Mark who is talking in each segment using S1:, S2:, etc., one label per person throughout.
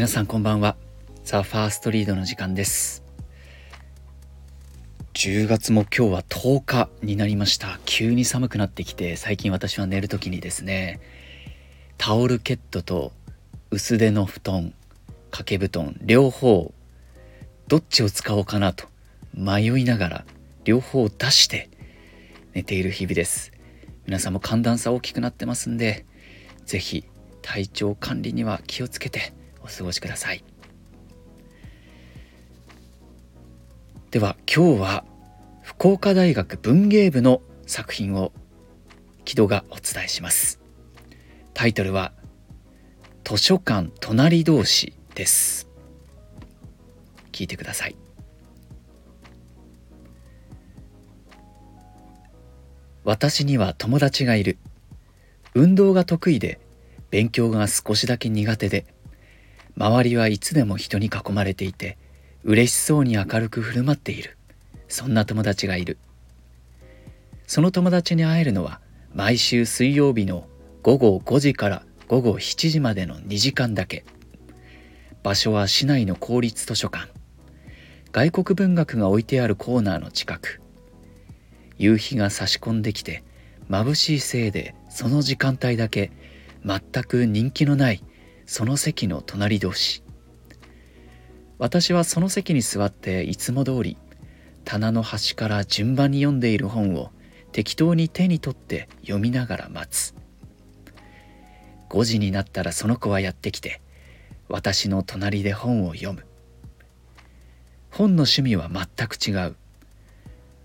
S1: 皆さんこんばんは。ザ・ファーストリードの時間です。10月も今日は10日になりました。急に寒くなってきて最近私は寝る時にですねタオルケットと薄手の布団掛け布団両方どっちを使おうかなと迷いながら両方出して寝ている日々です。皆さんも寒暖差大きくなってますんで是非体調管理には気をつけて過ごしください。では今日は福岡大学文芸部の作品を木戸がお伝えします。タイトルは図書館隣同士です。聞いてください。私には友達がいる。運動が得意で勉強が少しだけ苦手で周りはいつでも人に囲まれていて嬉しそうに明るく振る舞っている。そんな友達がいる。その友達に会えるのは毎週水曜日の午後5時から午後7時までの2時間だけ。場所は市内の公立図書館。外国文学が置いてあるコーナーの近く。夕日が差し込んできて眩しいせいでその時間帯だけ全く人気のないその席の隣同士。私はその席に座っていつも通り棚の端から順番に読んでいる本を適当に手に取って読みながら待つ。5時になったらその子はやってきて私の隣で本を読む。本の趣味は全く違う。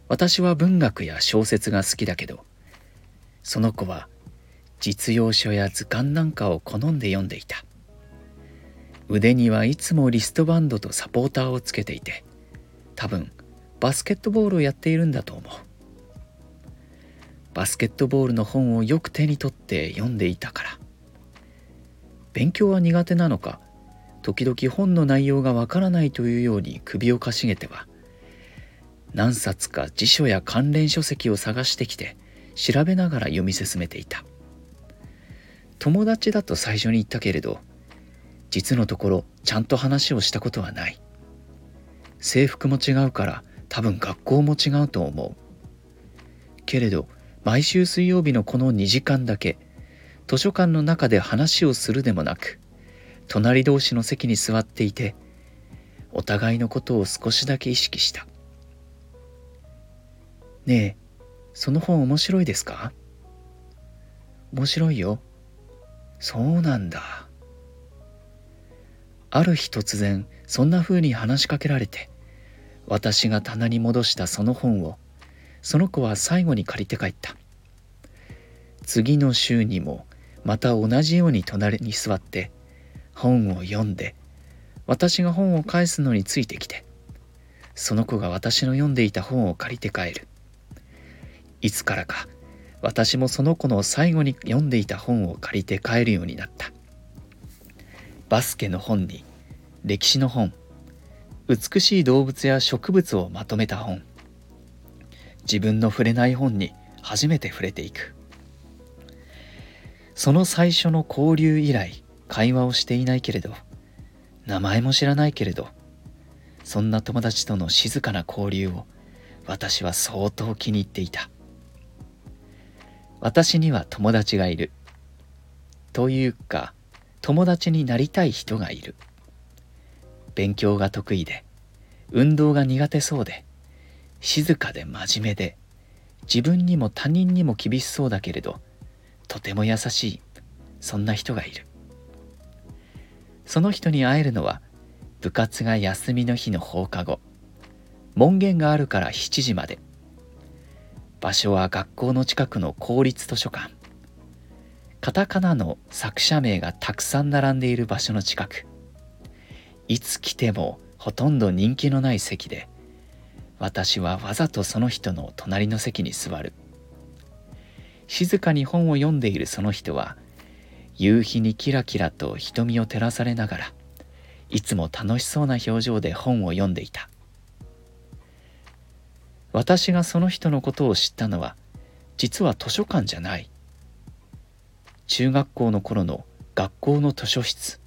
S1: 私は文学や小説が好きだけどその子は実用書や図鑑なんかを好んで読んでいた。腕にはいつもリストバンドとサポーターをつけていて多分バスケットボールをやっているんだと思う。バスケットボールの本をよく手に取って読んでいたから。勉強は苦手なのか時々本の内容がわからないというように首をかしげては何冊か辞書や関連書籍を探してきて調べながら読み進めていた。友達だと最初に言ったけれど実のところちゃんと話をしたことはない。制服も違うから多分学校も違うと思う。けれど毎週水曜日のこの2時間だけ図書館の中で話をするでもなく隣同士の席に座っていてお互いのことを少しだけ意識した。ねえその本面白いですか？面白いよ。そうなんだ。ある日突然そんな風に話しかけられて私が棚に戻したその本をその子は最後に借りて帰った。次の週にもまた同じように隣に座って本を読んで私が本を返すのについてきてその子が私の読んでいた本を借りて帰る。いつからか私もその子の最後に読んでいた本を借りて帰るようになった。バスケの本に歴史の本。美しい動物や植物をまとめた本。自分の触れない本に初めて触れていく。その最初の交流以来会話をしていないけれど名前も知らないけれどそんな友達との静かな交流を私は相当気に入っていた。私には友達がいる。というか友達になりたい人がいる。勉強が得意で運動が苦手そうで静かで真面目で自分にも他人にも厳しそうだけれどとても優しいそんな人がいる。その人に会えるのは部活が休みの日の放課後門限があるから7時まで。場所は学校の近くの公立図書館。カタカナの作者名がたくさん並んでいる場所の近く。いつ来てもほとんど人気のない席で私はわざとその人の隣の席に座る。静かに本を読んでいるその人は夕日にキラキラと瞳を照らされながらいつも楽しそうな表情で本を読んでいた。私がその人のことを知ったのは実は図書館じゃない。中学校の頃の学校の図書室。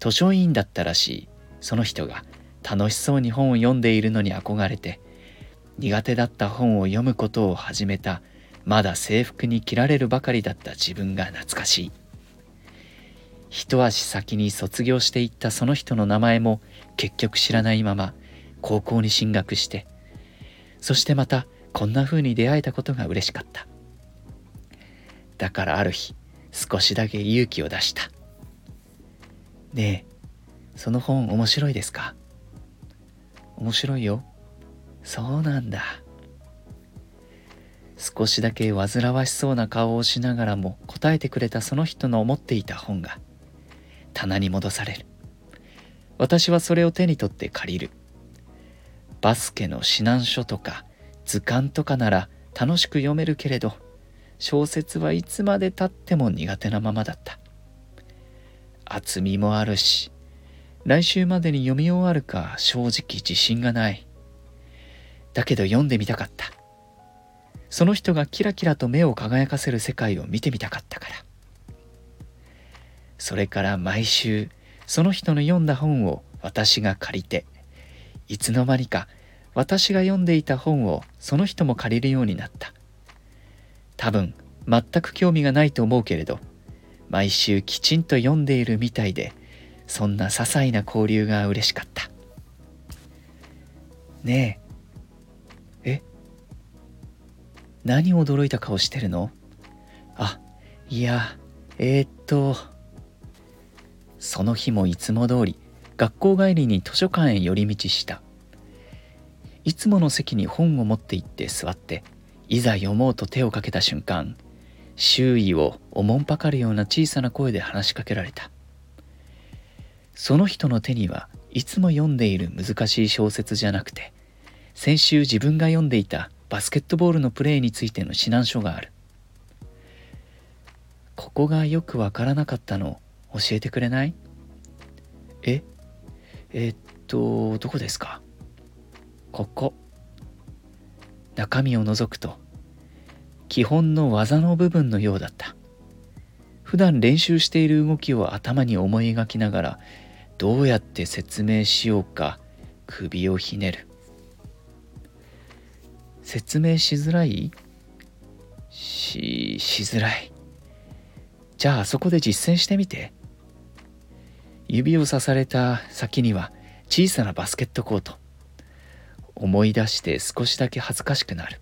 S1: 図書委員だったらしい。その人が楽しそうに本を読んでいるのに憧れて苦手だった本を読むことを始めたまだ制服に着られるばかりだった自分が懐かしい。一足先に卒業していったその人の名前も結局知らないまま高校に進学してそしてまたこんな風に出会えたことが嬉しかった。だからある日少しだけ勇気を出した。ねえ。その本面白いですか？面白いよ。そうなんだ。少しだけ煩わしそうな顔をしながらも答えてくれたその人の持っていた本が棚に戻される。私はそれを手に取って借りる。バスケの指南書とか図鑑とかなら楽しく読めるけれど小説はいつまでたっても苦手なままだった。厚みもあるし来週までに読み終わるか正直自信がない。だけど読んでみたかった。その人がキラキラと目を輝かせる世界を見てみたかったから。それから毎週その人の読んだ本を私が借りていつの間にか私が読んでいた本をその人も借りるようになった。多分全く興味がないと思うけれど毎週きちんと読んでいるみたいでそんな些細な交流が嬉しかった。ねえ。え？何驚いた顔してるの？あいやえー、っとその日もいつも通り学校帰りに図書館へ寄り道した。いつもの席に本を持って行って座っていざ読もうと手をかけた瞬間周囲をおもんぱかるような小さな声で話しかけられた。その人の手にはいつも読んでいる難しい小説じゃなくて先週自分が読んでいたバスケットボールのプレーについての指南書がある。ここがよくわからなかったの教えてくれない？え？えっとどこですか？ここ。中身を覗くと基本の技の部分のようだった。普段練習している動きを頭に思い描きながらどうやって説明しようか首をひねる。説明しづらい？ししづらい。じゃああそこで実践してみて。指をさされた先には小さなバスケットコート。思い出して少しだけ恥ずかしくなる。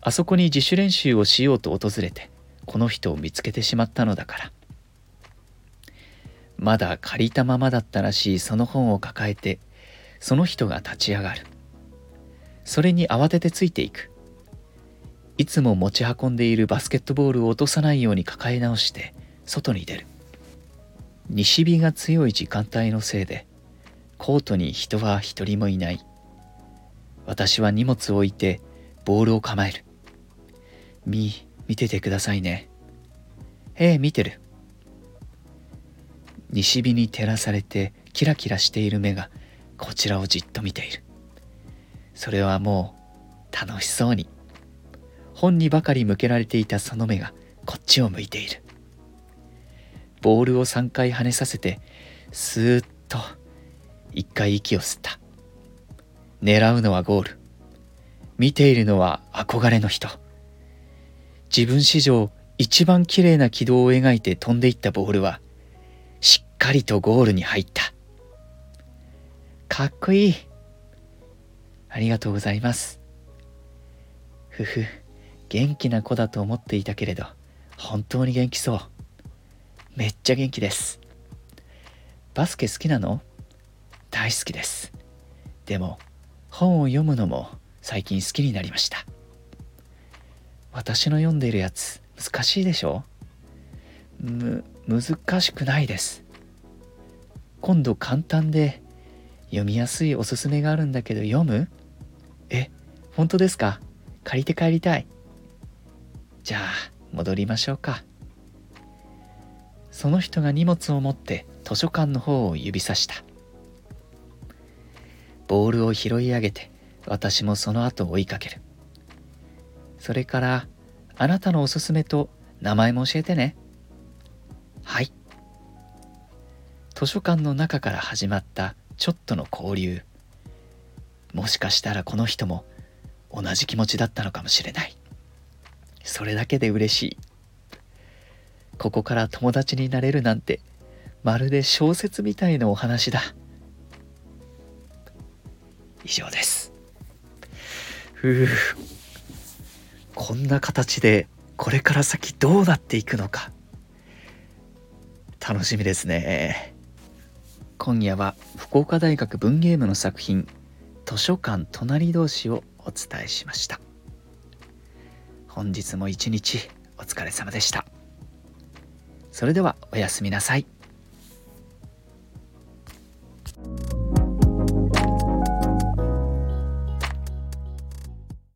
S1: あそこに自主練習をしようと訪れてこの人を見つけてしまったのだから。まだ借りたままだったらしいその本を抱えてその人が立ち上がる。それに慌ててついていく。いつも持ち運んでいるバスケットボールを落とさないように抱え直して外に出る。西日が強い時間帯のせいでコートに人は一人もいない。私は荷物を置いてボールを構える。み、見ててくださいね。ええ、見てる。西日に照らされてキラキラしている目がこちらをじっと見ている。それはもう楽しそうに。本にばかり向けられていたその目がこっちを向いている。ボールを3回跳ねさせてスーッと一回息を吸った。狙うのはゴール。見ているのは憧れの人。自分史上一番綺麗な軌道を描いて飛んでいったボールはしっかりとゴールに入った。かっこいい。ありがとうございます。ふふ元気な子だと思っていたけれど本当に元気そう。めっちゃ元気です。バスケ好きなの？大好きです。でも本を読むのも最近好きになりました。私の読んでいるやつ難しいでしょ？む難しくないです。今度簡単で読みやすいおすすめがあるんだけど読む？え本当ですか？借りて帰りたい。じゃあ戻りましょうか。その人が荷物を持って図書館の方を指さした。ボールを拾い上げて私もその後追いかける。それからあなたのおすすめと名前も教えてね。はい。図書館の中から始まったちょっとの交流。もしかしたらこの人も同じ気持ちだったのかもしれない。それだけで嬉しい。ここから友達になれるなんてまるで小説みたいなお話だ。以上です。ふう。こんな形でこれから先どうなっていくのか。楽しみですね。今夜は福岡大学文芸部の作品図書館隣同士をお伝えしました。本日も一日お疲れ様でした。それではおやすみなさい。